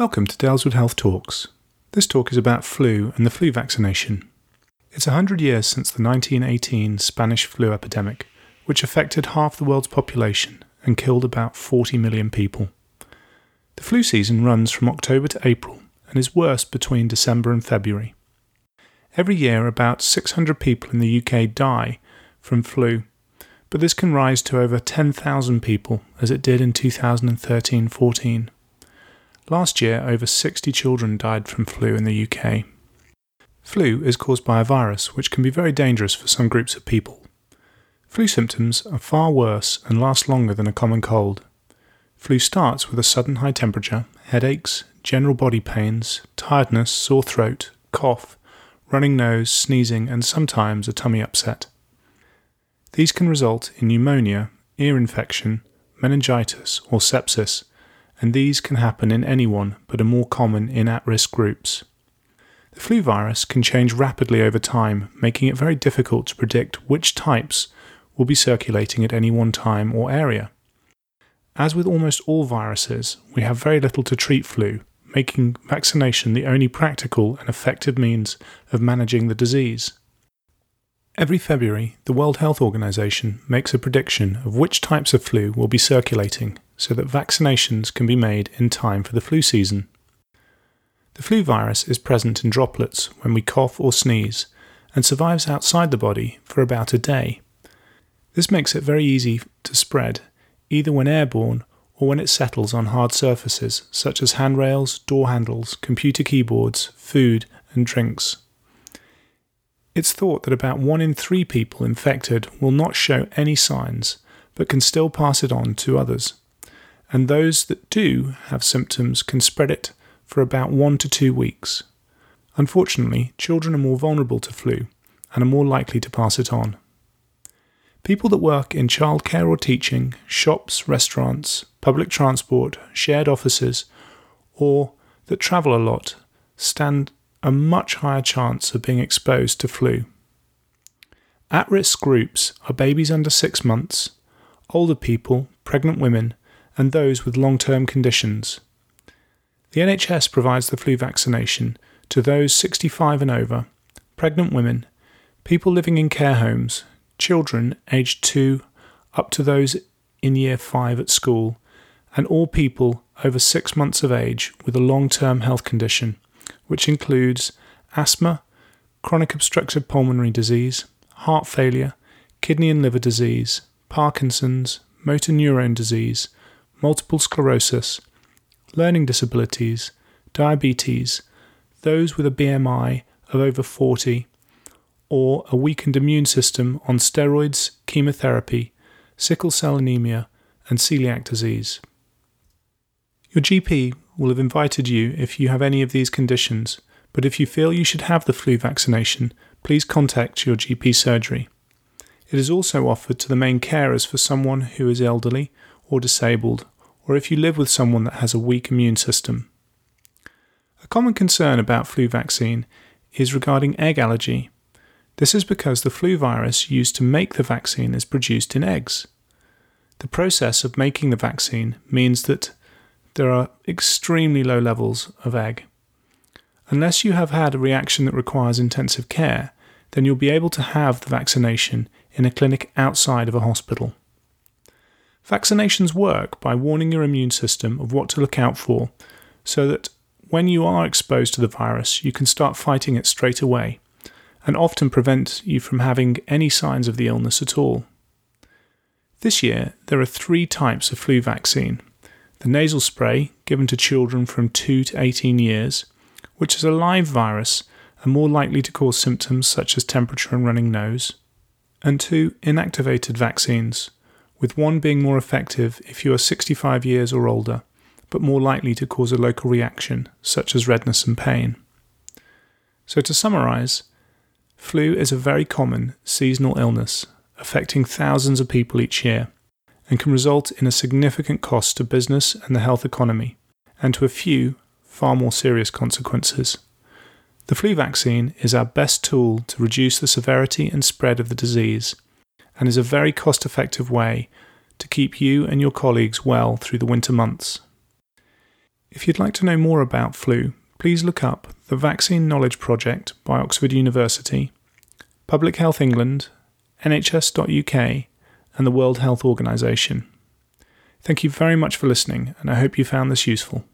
Welcome to Daleswood Health Talks. This talk is about flu and the flu vaccination. It's 100 years since the 1918 Spanish flu epidemic, which affected half the world's population and killed about 40 million people. The flu season runs from October to April and is worst between December and February. Every year, about 600 people in the UK die from flu, but this can rise to over 10,000 people as it did in 2013 14. Last year, over 60 children died from flu in the UK. Flu is caused by a virus, which can be very dangerous for some groups of people. Flu symptoms are far worse and last longer than a common cold. Flu starts with a sudden high temperature, headaches, general body pains, tiredness, sore throat, cough, running nose, sneezing, and sometimes a tummy upset. These can result in pneumonia, ear infection, meningitis, or sepsis, and these can happen in anyone but are more common in at risk groups. The flu virus can change rapidly over time, making it very difficult to predict which types will be circulating at any one time or area. As with almost all viruses, we have very little to treat flu, making vaccination the only practical and effective means of managing the disease. Every February, the World Health Organization makes a prediction of which types of flu will be circulating so that vaccinations can be made in time for the flu season. The flu virus is present in droplets when we cough or sneeze and survives outside the body for about a day. This makes it very easy to spread, either when airborne or when it settles on hard surfaces such as handrails, door handles, computer keyboards, food, and drinks. It's thought that about one in three people infected will not show any signs, but can still pass it on to others and those that do have symptoms can spread it for about one to two weeks. Unfortunately, children are more vulnerable to flu and are more likely to pass it on. People that work in childcare or teaching, shops, restaurants, public transport, shared offices, or that travel a lot stand a much higher chance of being exposed to flu. At risk groups are babies under six months, older people, pregnant women, and those with long term conditions. The NHS provides the flu vaccination to those 65 and over, pregnant women, people living in care homes, children aged 2 up to those in year 5 at school, and all people over 6 months of age with a long term health condition, which includes asthma, chronic obstructive pulmonary disease, heart failure, kidney and liver disease, Parkinson's, motor neurone disease, multiple sclerosis, learning disabilities, diabetes, those with a BMI of over 40, or a weakened immune system on steroids, chemotherapy, sickle cell anemia, and celiac disease. Your GP will have invited you if you have any of these conditions, but if you feel you should have the flu vaccination, please contact your GP surgery. It is also offered to the main carers for someone who is elderly or disabled or if you live with someone that has a weak immune system. A common concern about flu vaccine is regarding egg allergy. This is because the flu virus used to make the vaccine is produced in eggs. The process of making the vaccine means that there are extremely low levels of egg. Unless you have had a reaction that requires intensive care, then you'll be able to have the vaccination in a clinic outside of a hospital. Vaccinations work by warning your immune system of what to look out for so that when you are exposed to the virus, you can start fighting it straight away and often prevent you from having any signs of the illness at all. This year, there are three types of flu vaccine the nasal spray, given to children from 2 to 18 years, which is a live virus and more likely to cause symptoms such as temperature and running nose, and two inactivated vaccines, with one being more effective if you are 65 years or older, but more likely to cause a local reaction, such as redness and pain. So, to summarise, flu is a very common seasonal illness affecting thousands of people each year and can result in a significant cost to business and the health economy, and to a few, far more serious consequences. The flu vaccine is our best tool to reduce the severity and spread of the disease and is a very cost effective way to keep you and your colleagues well through the winter months. If you'd like to know more about flu, please look up the Vaccine Knowledge Project by Oxford University, Public Health England, NHS.uk, and the World Health Organization. Thank you very much for listening, and I hope you found this useful.